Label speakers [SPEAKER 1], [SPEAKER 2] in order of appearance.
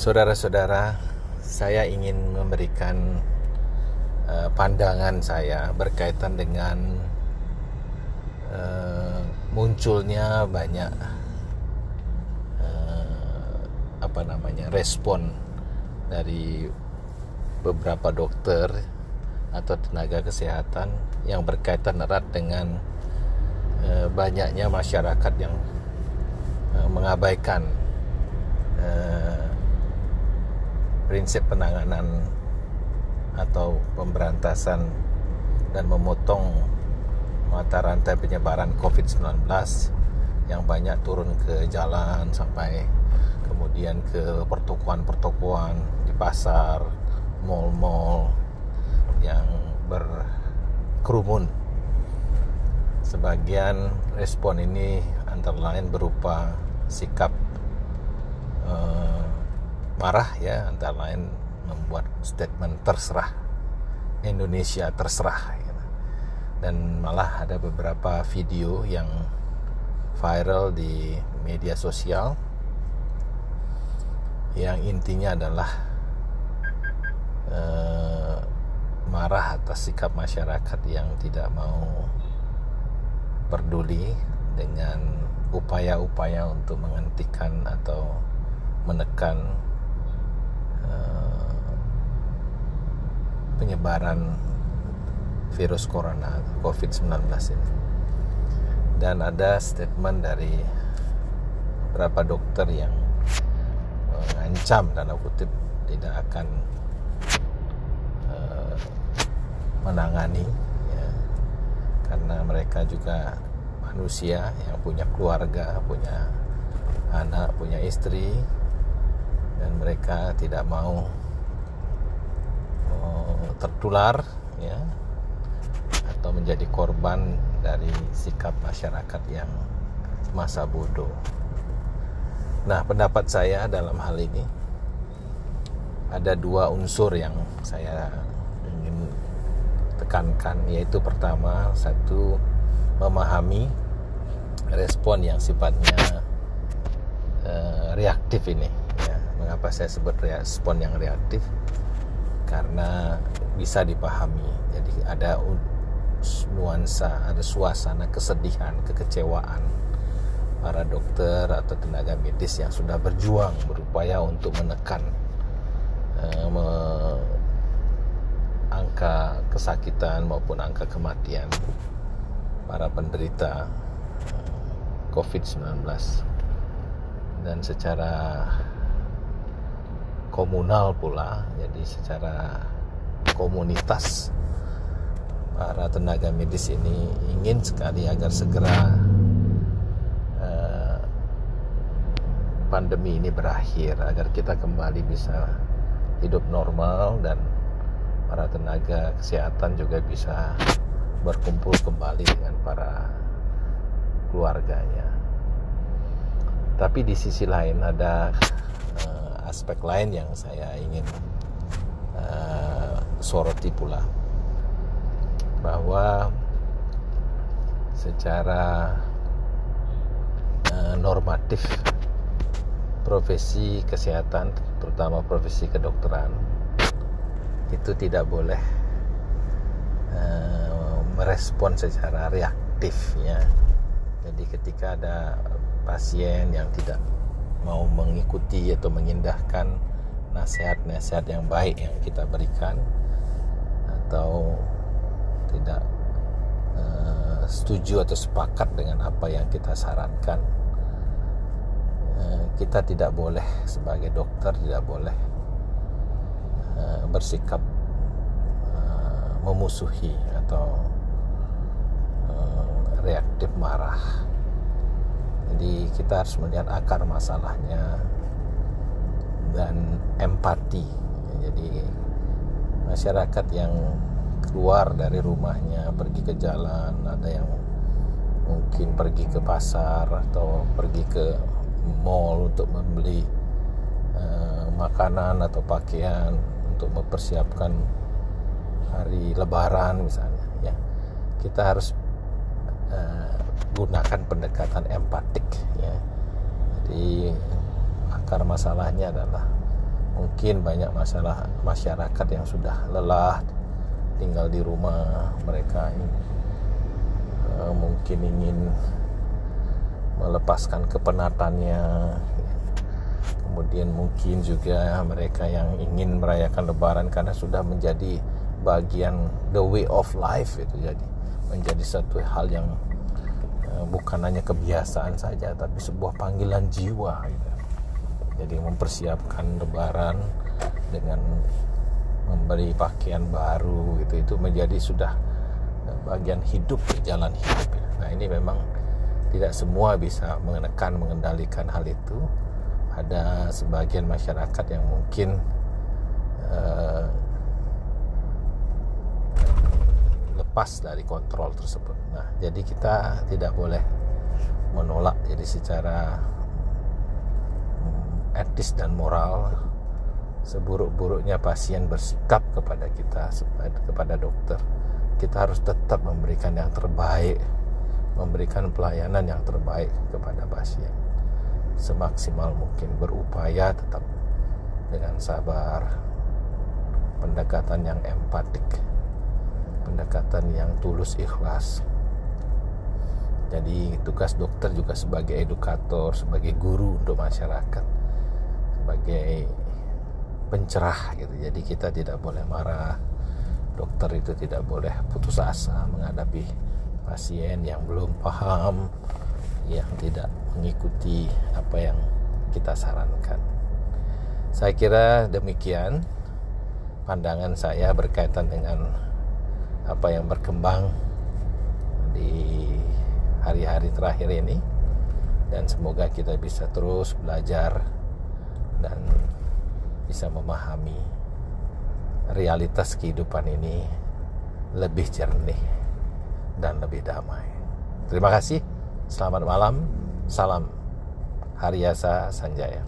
[SPEAKER 1] Saudara-saudara, saya ingin memberikan uh, pandangan saya berkaitan dengan uh, munculnya banyak uh, apa namanya respon dari beberapa dokter atau tenaga kesehatan yang berkaitan erat dengan banyaknya masyarakat yang mengabaikan prinsip penanganan atau pemberantasan dan memotong mata rantai penyebaran COVID-19 yang banyak turun ke jalan sampai kemudian ke pertokoan-pertokoan di pasar, mal-mal yang berkerumun. Sebagian respon ini antara lain berupa sikap uh, marah ya antara lain membuat statement terserah Indonesia terserah ya. dan malah ada beberapa video yang viral di media sosial yang intinya adalah uh, marah atas sikap masyarakat yang tidak mau peduli dengan upaya-upaya untuk menghentikan atau menekan penyebaran virus corona COVID-19 ini. Dan ada statement dari beberapa dokter yang mengancam dalam kutip tidak akan uh, menangani ya, karena mereka juga manusia yang punya keluarga, punya anak, punya istri dan mereka tidak mau tertular ya atau menjadi korban dari sikap masyarakat yang masa bodoh. Nah, pendapat saya dalam hal ini ada dua unsur yang saya ingin tekankan yaitu pertama satu memahami respon yang sifatnya uh, reaktif ini. Mengapa saya sebut respon yang reaktif? Karena bisa dipahami. Jadi ada nuansa, ada suasana kesedihan, kekecewaan para dokter atau tenaga medis yang sudah berjuang berupaya untuk menekan me angka kesakitan maupun angka kematian para penderita uh, COVID-19 dan secara komunal pula jadi secara komunitas para tenaga medis ini ingin sekali agar segera uh, pandemi ini berakhir agar kita kembali bisa hidup normal dan para tenaga kesehatan juga bisa berkumpul kembali dengan para keluarganya. Tapi di sisi lain ada aspek lain yang saya ingin uh, soroti pula. Bahwa secara uh, normatif profesi kesehatan terutama profesi kedokteran itu tidak boleh uh, merespon secara reaktif ya. Jadi ketika ada pasien yang tidak mau mengikuti atau mengindahkan nasihat-nasihat yang baik yang kita berikan atau tidak uh, setuju atau sepakat dengan apa yang kita sarankan. Uh, kita tidak boleh sebagai dokter tidak boleh uh, bersikap uh, memusuhi atau reaktif marah jadi kita harus melihat akar masalahnya dan empati. Jadi masyarakat yang keluar dari rumahnya pergi ke jalan ada yang mungkin pergi ke pasar atau pergi ke mall untuk membeli uh, makanan atau pakaian untuk mempersiapkan hari lebaran misalnya ya. Kita harus gunakan pendekatan empatik ya. Jadi akar masalahnya adalah mungkin banyak masalah masyarakat yang sudah lelah tinggal di rumah mereka uh, mungkin ingin melepaskan kepenatannya kemudian mungkin juga mereka yang ingin merayakan lebaran karena sudah menjadi bagian the way of life itu jadi menjadi satu hal yang bukan hanya kebiasaan saja tapi sebuah panggilan jiwa gitu jadi mempersiapkan lebaran dengan memberi pakaian baru gitu itu menjadi sudah bagian hidup jalan hidup ya. nah ini memang tidak semua bisa menekan mengendalikan hal itu ada sebagian masyarakat yang mungkin uh, lepas dari kontrol tersebut. Nah jadi kita tidak boleh menolak jadi secara etis dan moral seburuk-buruknya pasien bersikap kepada kita kepada dokter. Kita harus tetap memberikan yang terbaik memberikan pelayanan yang terbaik kepada pasien. Semaksimal mungkin berupaya tetap dengan sabar pendekatan yang empatik pendekatan yang tulus ikhlas jadi tugas dokter juga sebagai edukator sebagai guru untuk masyarakat sebagai pencerah gitu. Jadi kita tidak boleh marah. Dokter itu tidak boleh putus asa menghadapi pasien yang belum paham, yang tidak mengikuti apa yang kita sarankan. Saya kira demikian pandangan saya berkaitan dengan apa yang berkembang di hari-hari terakhir ini dan semoga kita bisa terus belajar dan bisa memahami realitas kehidupan ini lebih jernih dan lebih damai. Terima kasih. Selamat malam. Salam Hariasa Sanjaya.